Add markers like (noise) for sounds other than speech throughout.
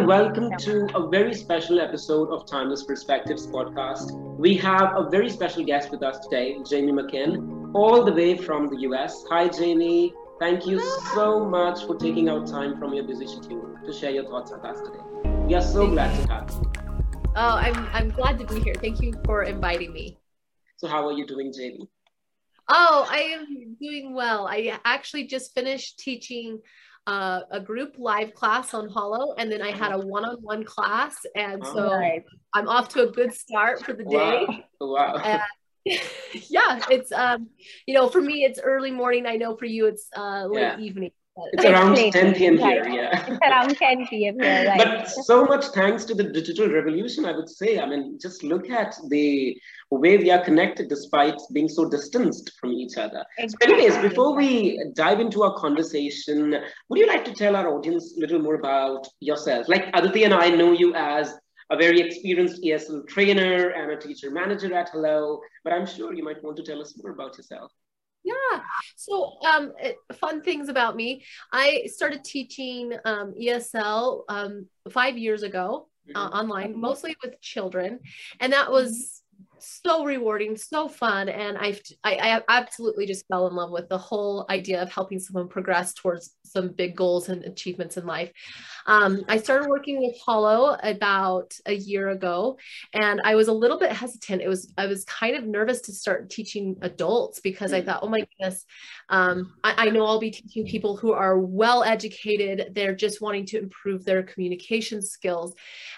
and welcome to a very special episode of Timeless Perspectives podcast. We have a very special guest with us today, Jamie McKinn, all the way from the US. Hi, Jamie. Thank you so much for taking out time from your busy schedule to share your thoughts with us today. We are so glad to have you. Oh, I'm, I'm glad to be here. Thank you for inviting me. So, how are you doing, Jamie? Oh, I am doing well. I actually just finished teaching uh, a group live class on Hallo, and then I had a one-on-one class, and so right. I'm off to a good start for the day. Wow! wow. And, (laughs) yeah, it's um, you know, for me it's early morning. I know for you it's uh, late yeah. evening. It's around 10 p.m. here, yeah. It's around 10 p.m. here, right. But so much thanks to the digital revolution, I would say. I mean, just look at the way we are connected despite being so distanced from each other. Exactly. So anyways, before we dive into our conversation, would you like to tell our audience a little more about yourself? Like Aditi and I know you as a very experienced ESL trainer and a teacher manager at Hallo, but I'm sure you might want to tell us more about yourself. Yeah. So, um, fun things about me. I started teaching um, ESL um, five years ago uh, mm-hmm. online, mostly with children, and that was so rewarding, so fun, and I, I, I absolutely just fell in love with the whole idea of helping someone progress towards some big goals and achievements in life. Um, I started working with Hallo about a year ago, and I was a little bit hesitant. It was I was kind of nervous to start teaching adults because I mm. thought, oh my goodness, um, I, I know I'll be teaching people who are well educated. They're just wanting to improve their communication skills,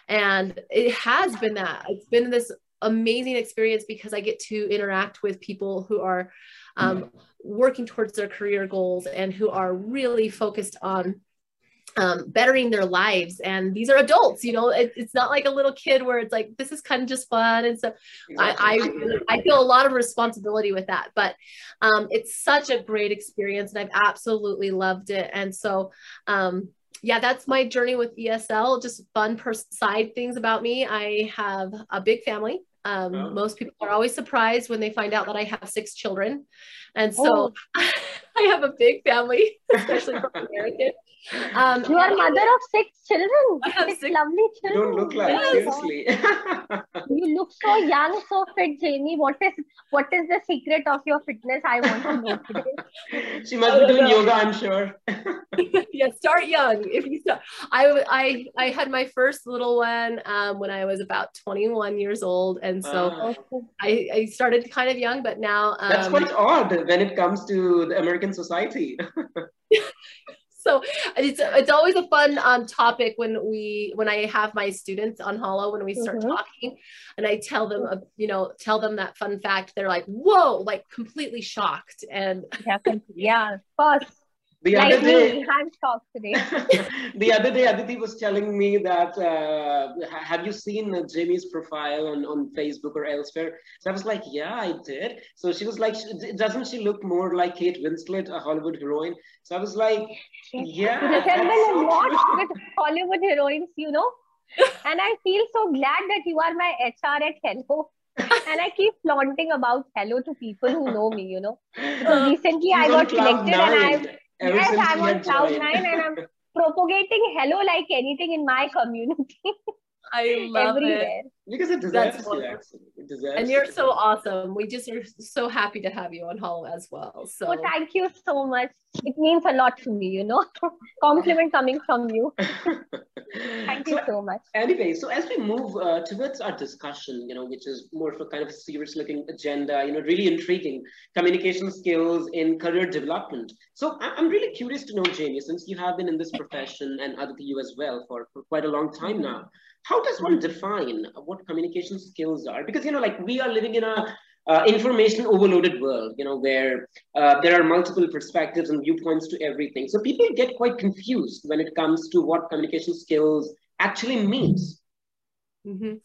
and it has been that. It's been this amazing experience because I get to interact with people who are um, working towards their career goals and who are really focused on um, bettering their lives. And these are adults, you know, it, it's not like a little kid where it's like, this is kind of just fun. And so I, I, I, feel a lot of responsibility with that, but um, it's such a great experience and I've absolutely loved it. And so, um, yeah, that's my journey with ESL. Just fun per- side things about me. I have a big family. Um, oh. Most people are always surprised when they find out that I have six children. And so oh. (laughs) I have a big family, especially for (laughs) American. Um, you are mother of six children. Six, six, lovely children. You don't look like yes. seriously. (laughs) you look so young, so fit, Jamie. What is what is the secret of your fitness? I want to know today. (laughs) She must be doing yoga, I'm sure. (laughs) yeah, start young. If you start, I I I had my first little one um, when I was about 21 years old, and so uh, I, I started kind of young, but now um, that's quite odd when it comes to the American society (laughs) so it's it's always a fun um, topic when we when I have my students on Hallo when we start mm-hmm. talking, and I tell them uh, you know tell them that fun fact. They're like, "Whoa!" Like completely shocked. And yeah, yeah. The like other day, I'm shocked today. (laughs) the other day, Aditi was telling me that uh, have you seen uh, Jamie's profile on, on Facebook or elsewhere? So I was like, yeah, I did. So she was like, doesn't she look more like Kate Winslet, a Hollywood heroine? So I was like, (laughs) yeah. Resemble a lot with Hollywood heroines, you know. (laughs) and I feel so glad that you are my HR at Hallo. and I keep flaunting about Hallo to people who know me, you know. Because recently I got selected and I yes, I'm on cloud nine and I'm propagating Hallo like anything in my community. (laughs) I love Everywhere. it because it deserves That's it deserves and you're so awesome. We just are so happy to have you on Hallo as well. So oh, thank you so much. It means a lot to me. You know, (laughs) compliment coming from you. (laughs) thank you so, so, much. Anyway, so as we move uh, towards our discussion, you know, which is more of a kind of serious-looking agenda, you know, really intriguing communication skills in career development. So I'm really curious to know, Jamie, since you have been in this profession and Aditi you as well for, for quite a long time now how does one define what communication skills are because you know like we are living in a uh, information overloaded world you know where uh, there are multiple perspectives and viewpoints to everything so people get quite confused when it comes to what communication skills actually means Mm-hmm.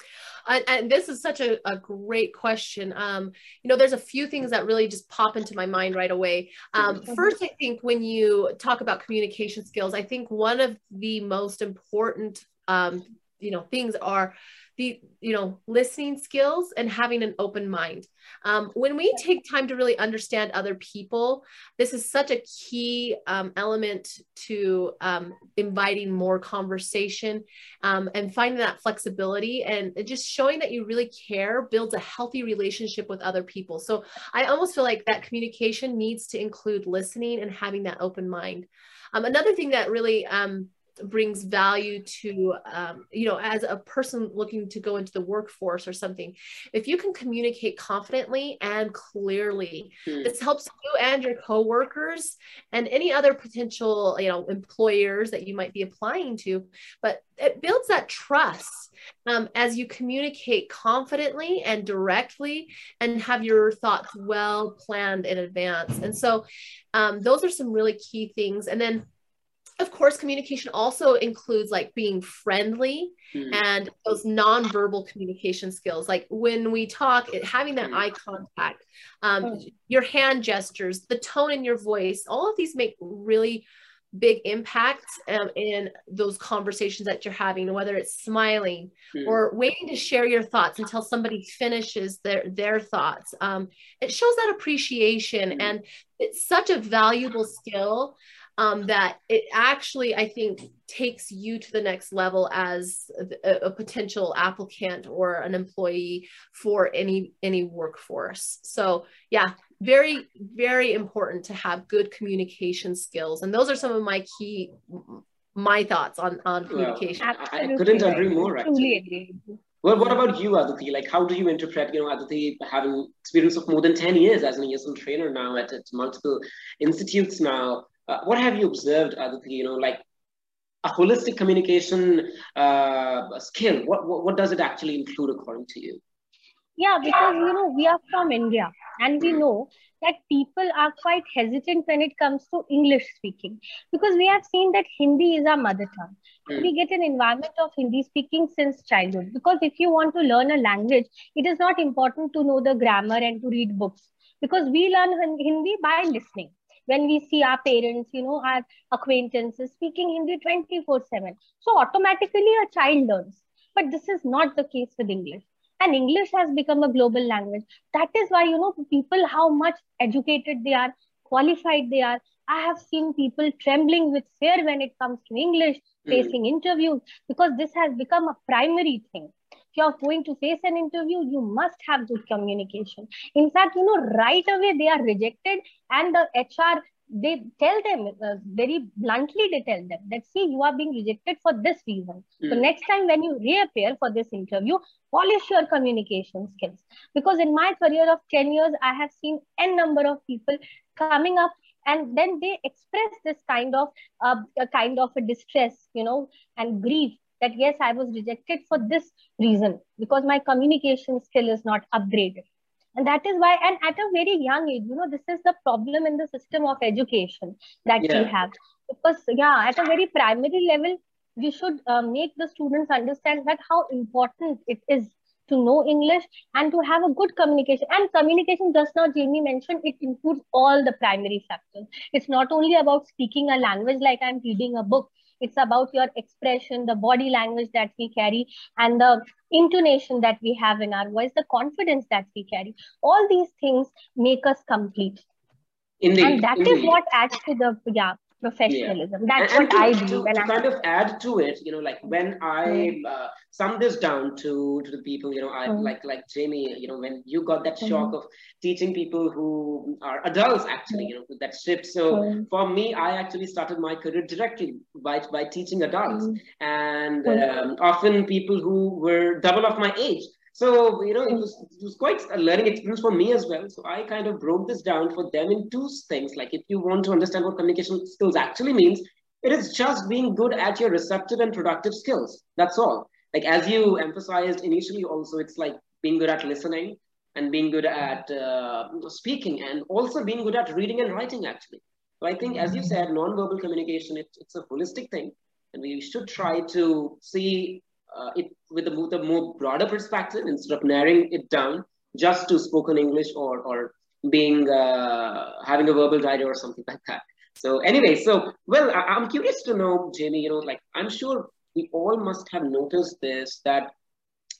And, and, this is such a, a great question. Um, you know, there's a few things that really just pop into my mind right away. Um, mm-hmm. first, I think when you talk about communication skills, I think one of the most important um, you know things are the you know listening skills and having an open mind. Um, when we take time to really understand other people this is such a key um, element to um, inviting more conversation um, and finding that flexibility and just showing that you really care builds a healthy relationship with other people. So i almost feel like that communication needs to include listening and having that open mind. Um, another thing that really um, brings value to um, you know as a person looking to go into the workforce or something if you can communicate confidently and clearly mm. this helps you and your coworkers and any other potential you know employers that you might be applying to but it builds that trust um, as you communicate confidently and directly and have your thoughts well planned in advance and so um, those are some really key things and then of course communication also includes like being friendly mm. and those nonverbal communication skills like when we talk it, having that mm. eye contact um, mm. your hand gestures the tone in your voice all of these make really big impacts um, in those conversations that you're having whether it's smiling mm. or waiting to share your thoughts until somebody finishes their their thoughts um, it shows that appreciation hmm. and it's such a valuable skill um, that it actually i think takes you to the next level as a, a, potential applicant or an employee for any any workforce. So yeah very very important to have good communication skills. And those are some of my key my thoughts on on communication. Well, I, I, couldn't agree more actually. Well, what about you, Aditi? Like, how do you interpret, you know, Aditi having experience of more than 10 years as an ESL trainer now at, at multiple institutes now? Uh, what have you observed, Aditi? You know, like a holistic communication uh, skill. What, what, what does it actually include, according to you? Yeah, because you know we are from India, and we know that people are quite hesitant when it comes to English speaking because we have seen that Hindi is our mother tongue. Mm. We get an environment of Hindi speaking since childhood because if you want to learn a language, it is not important to know the grammar and to read books because we learn Hindi by listening when we see our parents, you know, our acquaintances speaking Hindi 24 7. So automatically a child learns. But this is not the case with English. And English has become a global language. That is why, you know, people, how much educated they are, qualified they are. I have seen people trembling with fear when it comes to English, mm. facing interviews, because this has become a primary thing you're going to face an interview, you must have good communication. In fact, you know, right away they are rejected, and the HR they tell them uh, very bluntly they tell them that see you are being rejected for this reason mm. so hmm. next time when you reappear for this interview polish your communication skills because in my career of 10 years i have seen n number of people coming up and then they express this kind of uh, a kind of a distress you know and grief that yes i was rejected for this reason because my communication skill is not upgraded and that is why and at a very young age you know this is the problem in the system of education that yeah. we have because yeah at a very primary level we should uh, make the students understand that how important it is to know English and to have a good communication. And communication, just now Jamie mentioned, it includes all the primary factors. It's not only about speaking a language like I'm reading a book, it's about your expression the body language that we carry and the intonation that we have in our voice the confidence that we carry all these things make us complete Indeed. and that Indeed. is what adds to the yeah professionalism. Yeah. That's and, what and to, I do. To, to kind of add to it, you know, like when I mm. uh, sum this down to to the people, you know, I mm. like like Jamie, you know, when you got that mm. shock of teaching people who are adults, actually, mm. you know, that shift. So mm. for me, I actually started my career directly by by teaching adults, and um, often people who were double of my age. So, you know, it was, it was quite a learning experience for me as well. So I kind of broke this down for them in two things. Like if you want to understand what communication skills actually means, it is just being good at your receptive and productive skills. That's all. Like as you emphasized initially also, it's like being good at listening and being good at uh, speaking and also being good at reading and writing actually. So I think, as you said, non-verbal communication, it, it's a holistic thing. And we should try to see uh, it with a, with a more broader perspective instead of narrowing it down just to spoken English or or being uh, having a verbal diary or something like that. So anyway, so well, I, am curious to know, Jamie. You know, like I'm sure we all must have noticed this that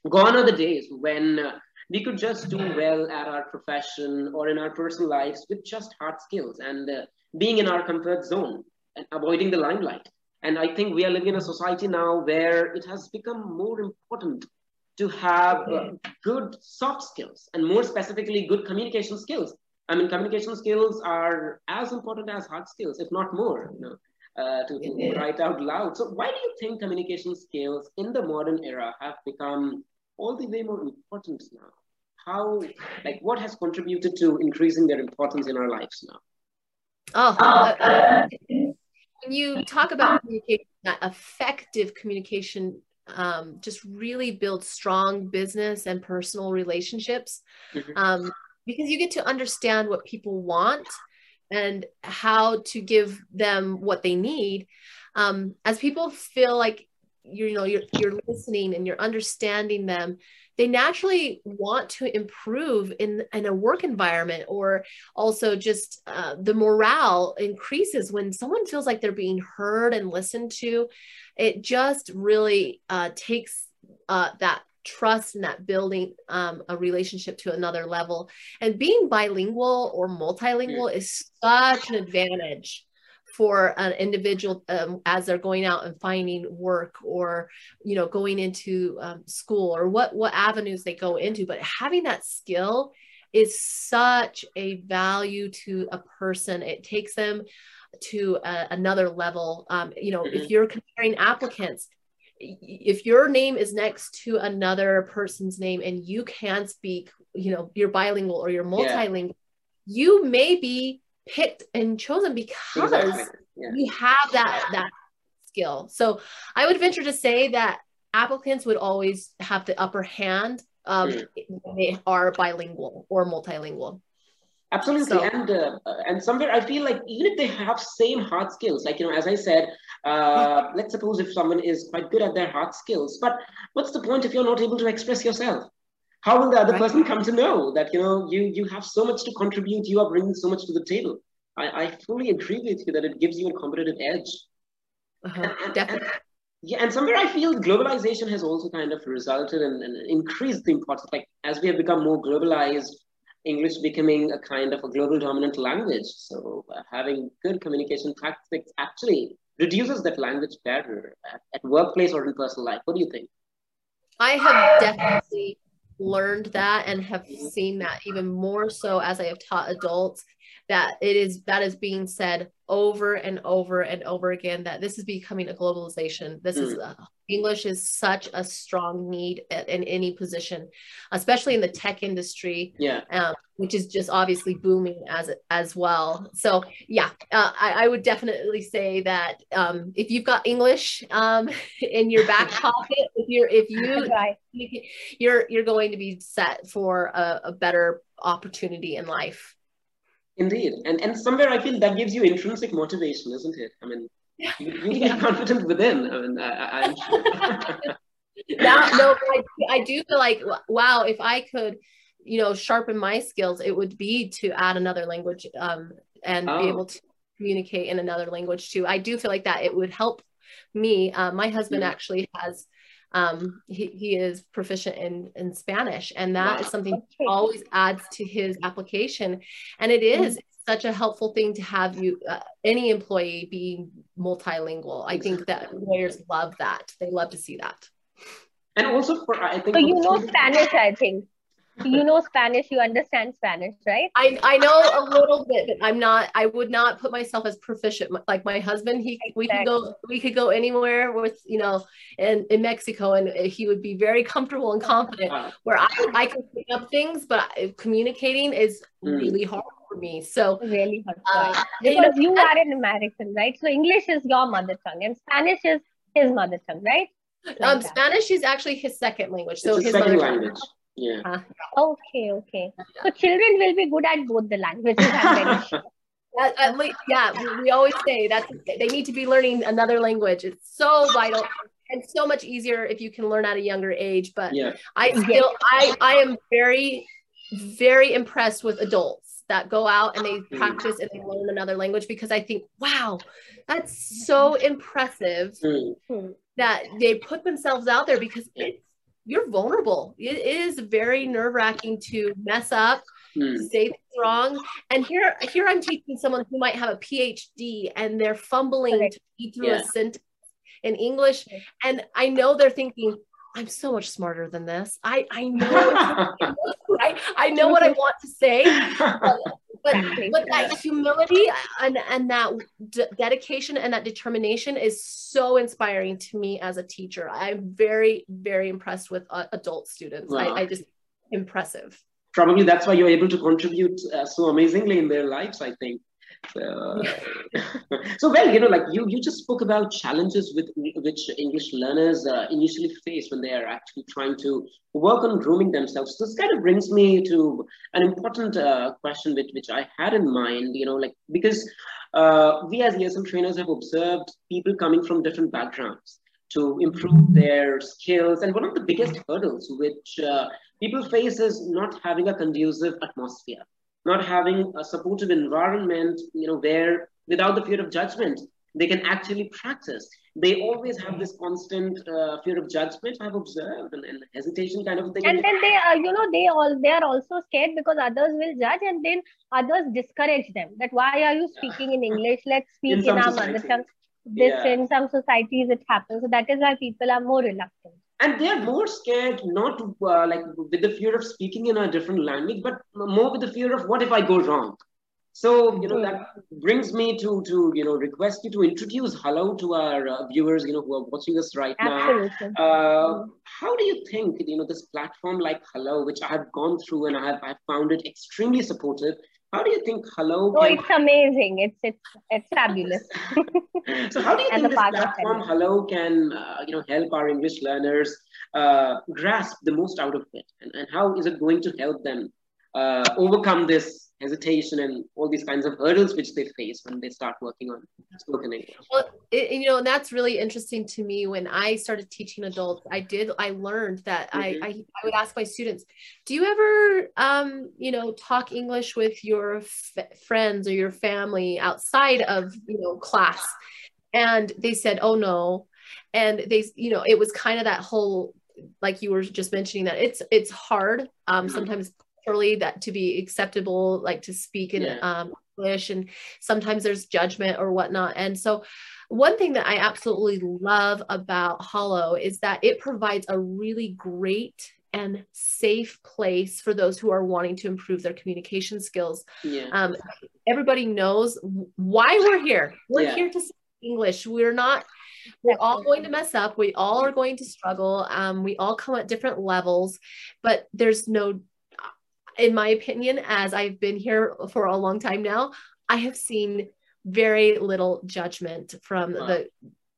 gone are the days when uh, we could just do well at our profession or in our personal lives with just hard skills and uh, being in our comfort zone and avoiding the limelight. And I think we are living in a society now where it has become more important to have uh, good soft skills and more specifically good communication skills. I mean, communication skills are as important as hard skills, if not more. You know, uh, to, to write out loud. So, why do you think communication skills in the modern era have become all the way more important now? How, like, what has contributed to increasing their importance in our lives now? Oh, uh, uh, when you talk about communication, effective communication um, just really builds strong business and personal relationships mm-hmm. um, because you get to understand what people want and how to give them what they need um, as people feel like you know you're, you're listening and you're understanding them they naturally want to improve in, in a work environment or also just uh, the morale increases when someone feels like they're being heard and listened to. It just really uh, takes uh, that trust and that building um, a relationship to another level. And being bilingual or multilingual is such an advantage for an individual um, as they're going out and finding work or you know going into um, school or what what avenues they go into but having that skill is such a value to a person it takes them to a, another level um, you know mm-hmm. if you're comparing applicants if your name is next to another person's name and you can speak you know you're bilingual or you're multilingual yeah. you may be picked and chosen because exactly. yeah. you have that that skill. So I would venture to say that applicants would always have the upper hand um, mm. they are bilingual or multilingual. Absolutely, so, and uh, and somewhere I feel like even if they have same hard skills, like you know, as I said, uh, let's suppose if someone is quite good at their hard skills, but what's the point if you're not able to express yourself? How will the other person come to know that you know you you have so much to contribute you are bringing so much to the table? I, I fully agree with you that it gives you a competitive edge. Uh-huh. and, and, definitely. and, yeah and somewhere i feel globalization has also kind of resulted in, in increased the importance. Like as we have become more globalized english becoming a kind of a global dominant language. So uh, having good communication tactics actually reduces that language barrier at, at workplace or in personal life. What do you think? I have definitely learned that and have seen that even more so as I have taught adults that it is that is being said over and over and over again that this is becoming a globalization this mm. is uh, english is such a strong need at, in any position especially in the tech industry yeah um, which is just obviously booming as as well so yeah uh, I, I, would definitely say that um, if you've got english um, (laughs) in your back (laughs) pocket if you're if you right. you're you're going to be set for a, a better opportunity in life Indeed, and and somewhere I feel that gives you intrinsic motivation, isn't it? I mean, you, you yeah. get confident within. I mean, I, am sure. (laughs) no, I, I do feel like wow, if I could, you know, sharpen my skills, it would be to add another language um, and oh. be able to communicate in another language too. I do feel like that it would help me. Uh, my husband actually has um, he, he is proficient in, in Spanish, and that wow. is something he always adds to his application. And it is mm-hmm. such a helpful thing to have you, uh, any employee, be multilingual. I think that lawyers love that. They love to see that. And also for I think so you know Spanish, I think you know Spanish, you understand Spanish, right? I, I know a little bit, but I'm not, I would not put myself as proficient. Like my husband, he, exactly. we could go, we could go anywhere with, you know, in, in Mexico and he would be very comfortable and confident where I, I can pick up things, but communicating is mm. really hard for me. So really hard. Uh, because you, know, you are an American, right? So English is your mother tongue and Spanish is his mother tongue, right? Like um, Spanish is actually his second language. So it's his mother language. Tongue. Yeah. Uh, okay, okay. So children will be good at both the languages. At, at least, yeah, we, we always say that they need to be learning another language. It's so vital and so much easier if you can learn at a younger age. But yeah. I still, I, I am very, very impressed with adults that go out and they mm. practice and they learn another language because I think, wow, that's so impressive mm. that they put themselves out there because it's you're vulnerable. it is very nerve wracking to mess up, mm. say things wrong. And here, here I'm teaching someone who might have a PhD and they're fumbling right. to read through yeah. a sentence in English. And I know they're thinking, I'm so much smarter than this. I I know right. (laughs) I know what I want to say, (laughs) but but, that humility and and that dedication and that determination is so inspiring to me as a teacher. I'm very very impressed with uh, adult students. Wow. I, I just impressive. Probably that's why you're able to contribute uh, so amazingly in their lives. I think. (laughs) So, well, you know, like you, you just spoke about challenges with which English learners uh, initially face when they are actually trying to work on grooming themselves. This kind of brings me to an important uh, question which, which I had in mind, you know, like because uh, we as ESL trainers have observed people coming from different backgrounds to improve their skills. And one of the biggest hurdles which uh, people face is not having a conducive atmosphere not having a supportive environment, you know, where without the fear of judgment, they can actually practice. They always have this constant uh, fear of judgment. I've observed and, and, hesitation kind of thing. And then they, uh, you know, they all they are also scared because others will judge, and then others discourage them. That why are you speaking in English? Let's speak in, in our mother tongue. This yeah. in some societies it happens. So that is why people are more reluctant and they're more scared not uh, like with the fear of speaking in a different language but more with the fear of what if i go wrong so you know that brings me to to you know request you to introduce Hallo to our uh, viewers you know who are watching us right Absolutely. now uh, how do you think you know this platform like Hallo which i have gone through and i have i found it extremely supportive how do you think Hallo? Oh, can... it's amazing. It's it's it's fabulous. (laughs) so how do you (laughs) think this platform Hallo can uh, you know help our English learners uh, grasp the most out of it, and, and how is it going to help them uh, overcome this hesitation and all these kinds of hurdles which they face when they start working on spoken English. Well, it, you know, and that's really interesting to me. When I started teaching adults, I did, I learned that mm-hmm. I, I, I, would ask my students, do you ever, um, you know, talk English with your f- friends or your family outside of, you know, class? And they said, oh no. And they, you know, it was kind of that whole like you were just mentioning that it's it's hard um, mm-hmm. Sometimes that to be acceptable, like to speak in yeah. um, English, and sometimes there's judgment or whatnot. And so, one thing that I absolutely love about Hallo is that it provides a really great and safe place for those who are wanting to improve their communication skills. Yeah. Um, everybody knows why we're here. We're yeah. here to speak English. We're not we're all going to mess up we all are going to struggle um, we all come at different levels but there's no in my opinion, as I've been here for a long time now, I have seen very little judgment from wow. the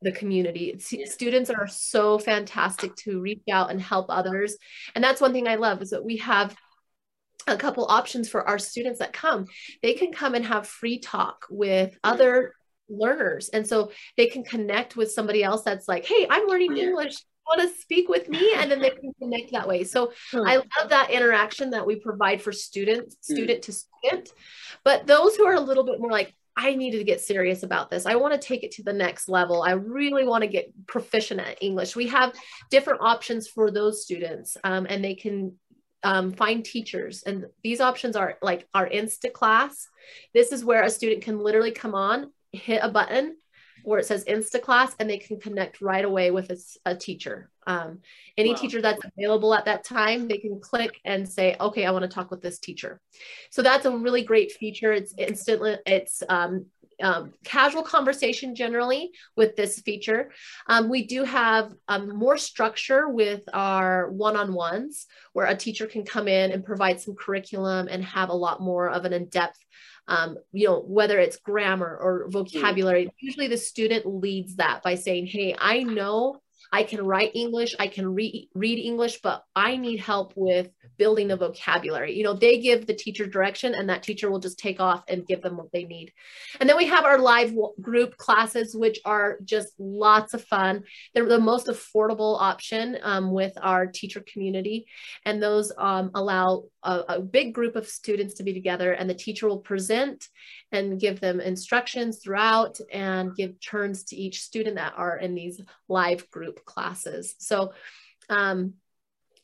the community. Yeah. Students are so fantastic to reach out and help others. And that's one thing I love is that we have a couple options for our students that come. They can come and have free talk with other learners. And so they can connect with somebody else that's like, hey, I'm learning. English want to speak with me and then they can connect that way so i love that interaction that we provide for students hmm. student to student but those who are a little bit more like I needed to get serious about this. I want to take it to the next level. I really want to get proficient at English. We have different options for those students, um, and they can um, find teachers. And these options are like our Insta class. This is where a student can literally come on, hit a button, where it says Instaclass and they can connect right away with a, a teacher. Um, any wow. teacher that's available at that time, they can click and say, okay, I want to talk with this teacher. So that's a really great feature. It's instantly, it's um, um, casual conversation generally with this feature. Um, we do have um, more structure with our one on ones where a teacher can come in and provide some curriculum and have a lot more of an in depth um, you know, whether it's grammar or vocabulary, mm. usually the student leads that by saying, Hey, I know I can write English, I can re- read English, but I need help with building the vocabulary. You know, they give the teacher direction and that teacher will just take off and give them what they need. And then we have our live group classes, which are just lots of fun. They're the most affordable option um, with our teacher community. And those um, allow a, a big group of students to be together and the teacher will present and give them instructions throughout and give turns to each student that are in these live group classes. So um,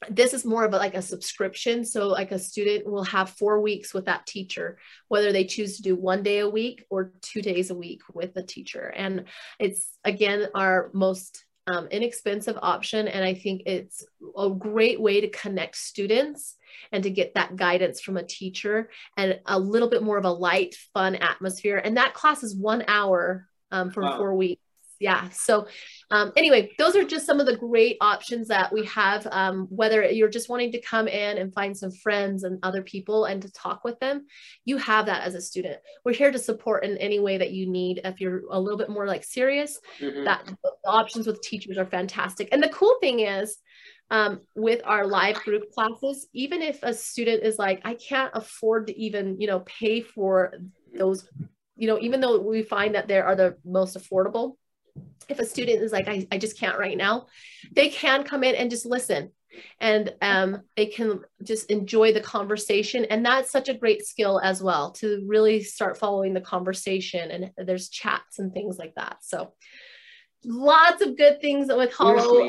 this is more of a, like a subscription. So like a student will have four weeks with that teacher whether they choose to do one day a week or two days a week with the teacher. And it's again our most um, inexpensive option. And i think it's a great way to connect students and to get that guidance from a teacher and a little bit more of a light fun atmosphere. And that class is one hour um, for wow. four weeks. Yeah. So um, anyway those are just some of the great options that we have um, whether you're just wanting to come in and find some friends and other people and to talk with them you have that as a student. We're here to support in any way that you need. If you're a little bit more like serious mm-hmm. that the options with teachers are fantastic. And the cool thing is um, with our live group classes even if a student is like i can't afford to even you know pay for those you know even though we find that they are the most affordable if a student is like, I, I just can't right now, they can come in and just listen and um, they can just enjoy the conversation. And that's such a great skill as well to really start following the conversation. And there's chats and things like that. So lots of good things with Hallo.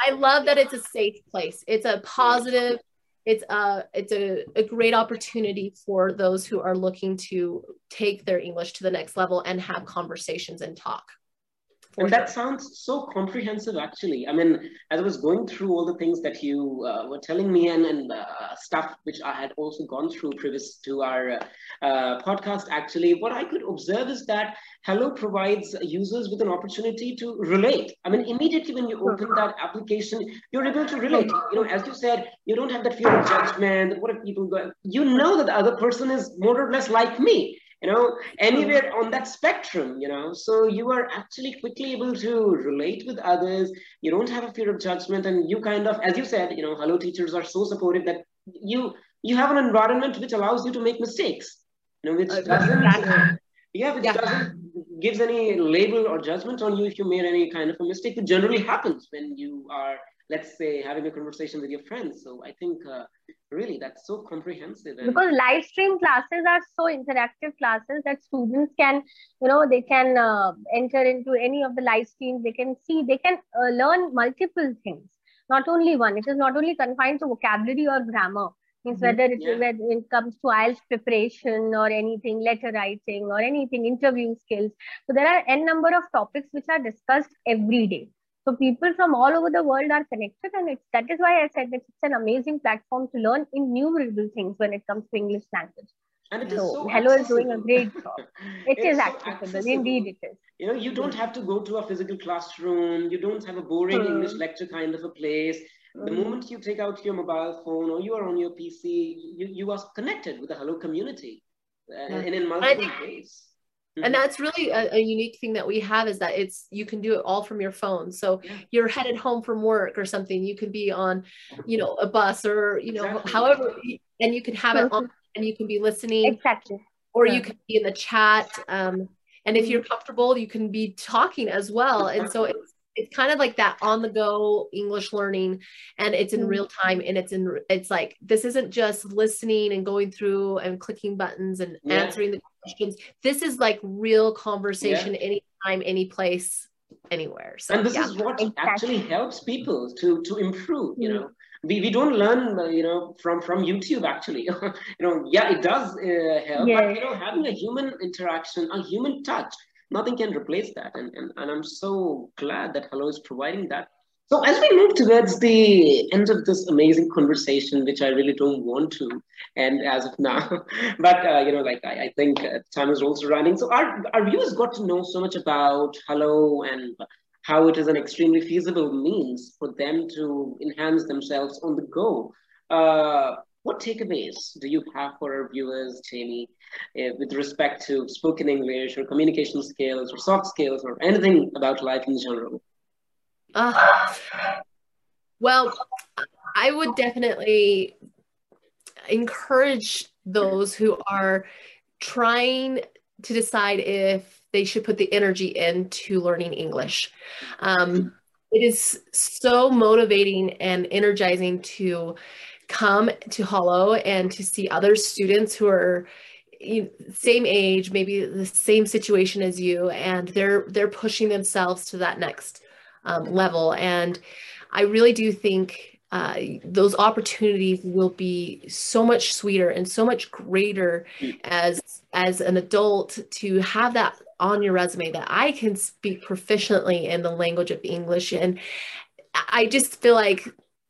I love that it's a safe place. It's a positive, it's a it's a, a great opportunity for those who are looking to take their English to the next level and have conversations and talk and sure. that sounds so comprehensive, actually. I mean, as I was going through all the things that you uh, were telling me and, and uh, stuff which I had also gone through previous to our uh, podcast, actually, what I could observe is that Hallo provides users with an opportunity to relate. I mean, immediately when you open that application, you're able to relate. You know, as you said, you don't have that fear of judgment. What if people go? You know that the other person is more or less like me you know anywhere on that spectrum you know so you are actually quickly able to relate with others. You don't have a fear of judgment and you kind of as you said you know Hallo teachers are so supportive that you you have an environment which allows you to make mistakes. You know which doesn't uh, yeah which yeah. doesn't gives any label or judgment on you if you made any kind of a mistake it generally happens when you are let's say having a conversation with your friends so i think uh, really that's so comprehensive and... because live stream classes are so interactive classes that students can you know they can uh, enter into any of the live streams they can see they can uh, learn multiple things not only one it is not only confined to vocabulary or grammar means mm-hmm. whether, it, yeah. whether it comes to IELTS preparation or anything, letter writing or anything, interview skills. So there are n number of topics which are discussed every day. So people from all over the world are connected, and it's that is why I said that it's an amazing platform to learn innumerable things when it comes to English language. And it is so, so Hallo accessible. is doing a great job. (laughs) It is so accessible. accessible. Indeed, it is. You know, you don't have to go to a physical classroom. You don't have a boring mm. English lecture kind of a place. Mm. The hmm. moment you take out your mobile phone or you are on your PC, you, you are connected with the Hallo community uh, and in multiple ways. Mm-hmm. And that's really a, a, unique thing that we have is that it's you can do it all from your phone. So yeah. you're headed home from work or something. You could be on, you know, a bus or you know, exactly. however, and you can have it on and you can be listening. Exactly. Or yeah. you can be in the chat. Um, and if you're mm-hmm. comfortable, you can be talking as well. And so it's it's kind of like that on the go English learning and it's in real mm-hmm. time and it's in it's like this isn't just listening and going through and clicking buttons and yeah. answering the questions. This is like real conversation yeah. anytime, any place, anywhere. So, and this yeah. is what actually helps people to to improve. You know, we, we don't learn uh, you know from from YouTube actually. (laughs) you know, yeah, it does uh, help, yeah. but you know, having a human interaction, a human touch, nothing can replace that. And and, and I'm so glad that Hallo is providing that so as we move towards the end of this amazing conversation, which I really don't want to end as of now, (laughs) but uh, you know, like I, I think uh, time is also running. So our our viewers got to know so much about Hallo and how it is an extremely feasible means for them to enhance themselves on the go. Uh, what takeaways do you have for our viewers, Jamie, uh, with respect to spoken English or communication skills or soft skills or anything about life in general? Uh, well, I would definitely encourage those who are trying to decide if they should put the energy into learning English. Um, it is so motivating and energizing to come to Hallo and to see other students who are same age, maybe the same situation as you, and they're they're pushing themselves to that next um, level. And I really do think uh, those opportunities will be so much sweeter and so much greater as as an adult to have that on your resume that I can speak proficiently in the language of English and I just feel like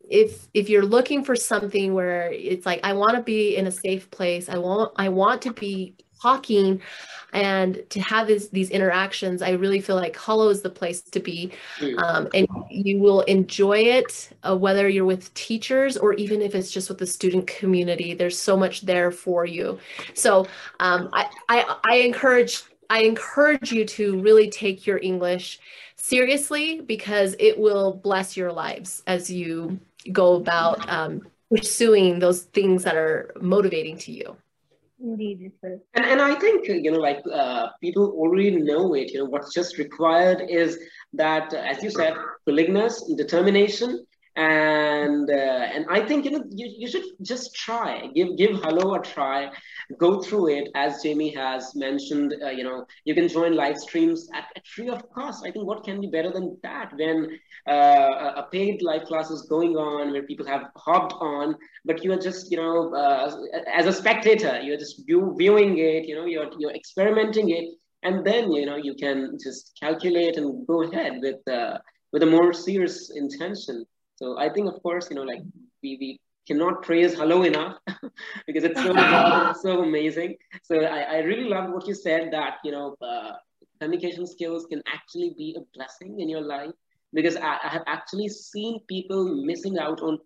if if you're looking for something where it's like I want to be in a safe place, I want I want to be talking and to have this, these interactions i really feel like Hallo is the place to be. Mm. um, and you will enjoy it uh, whether you're with teachers or even if it's just with the student community. There's so much there for you. So um, I, I, I encourage i encourage you to really take your english seriously because it will bless your lives as you go about um, pursuing those things that are motivating to you Indeed, And, and I think, you know, like uh, people already know it. You know, what's just required is that, as you said, willingness, determination, and uh, and I think you know you, you should just try. Give give Hallo a try. Go through it. As Jamie has mentioned uh, you know you can join live streams at, at, free of cost. I think what can be better than that when uh, a paid live class is going on where people have hopped on but you are just you know uh, as a spectator you're just view, viewing it you know you're you're experimenting it. And then you know you can just calculate and go ahead with uh, with a more serious intention so I think, of course, you know, like we, we cannot praise Hallo enough (laughs) because it's so, (laughs) so amazing. So I, I really love what you said that, you know, uh, communication skills can actually be a blessing in your life because I, I have actually seen people missing out on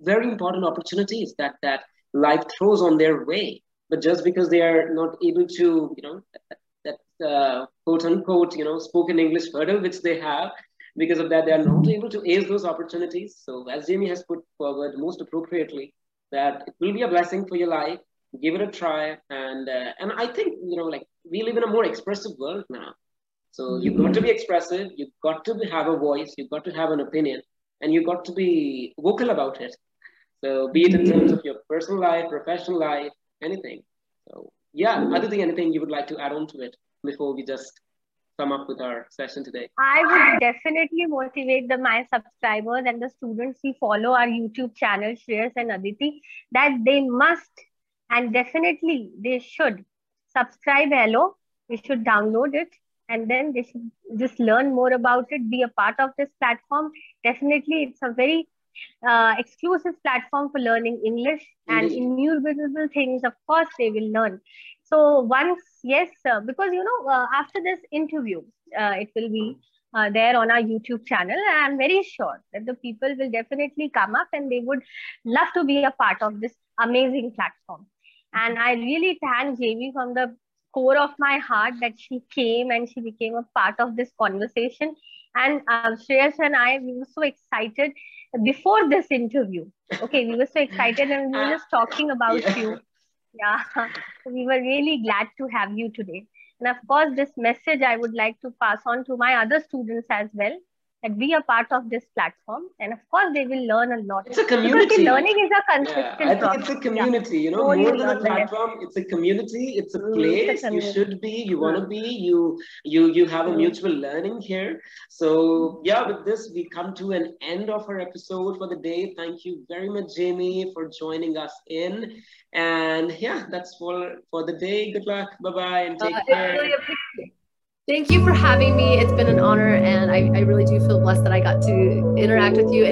very important opportunities that, that life throws on their way. But just because they are not able to, you know, that, that uh, quote unquote, you know, spoken English hurdle which they have, because of that, they are not able to ace those opportunities. So, as Jamie has put forward most appropriately, that it will be a blessing for your life. Give it a try, and uh, and I think you know, like we live in a more expressive world now. So you've got to be expressive. You've got to have a voice. You've got to have an opinion, and you've got to be vocal about it. So be it in terms of your personal life, professional life, anything. So yeah, other than anything you would like to add on to it before we just sum up with our session today? I would definitely motivate the my subscribers and the students who follow our YouTube channel, Shreyas and Aditi, that they must and definitely they should subscribe Hallo. They should download it and then they should just learn more about it, be a part of this platform. Definitely, it's a very uh, exclusive platform for learning English and innumerable things, of course, they will learn. So once, yes, sir, because you know, uh, after this interview, uh, it will be uh, there on our YouTube channel. I'm very sure that the people will definitely come up and they would love to be a part of this amazing platform. And I really thank Jamie from the core of my heart that she came and she became a part of this conversation. And Shreyas and I, we were so excited before this interview. Okay, we were so excited and we were just talking about yeah. you yeah, (laughs) we were really glad to have you today. And of course, this message I would like to pass on to my other students as well that be a part of this platform and of course they will learn a lot. It's a community. because learning is a consistent yeah, i think it's a community yeah. you know more, than a platform it's a community it's a place it's a you should be you want to be you you you have a mutual learning here. So yeah with this we come to an end of our episode for the day. Thank you very much jamie for joining us in. And yeah that's for for the day. Good luck. Bye bye and take uh, care Thank you for having me. It's been an honor, and I, I really do feel blessed that I got to interact with you.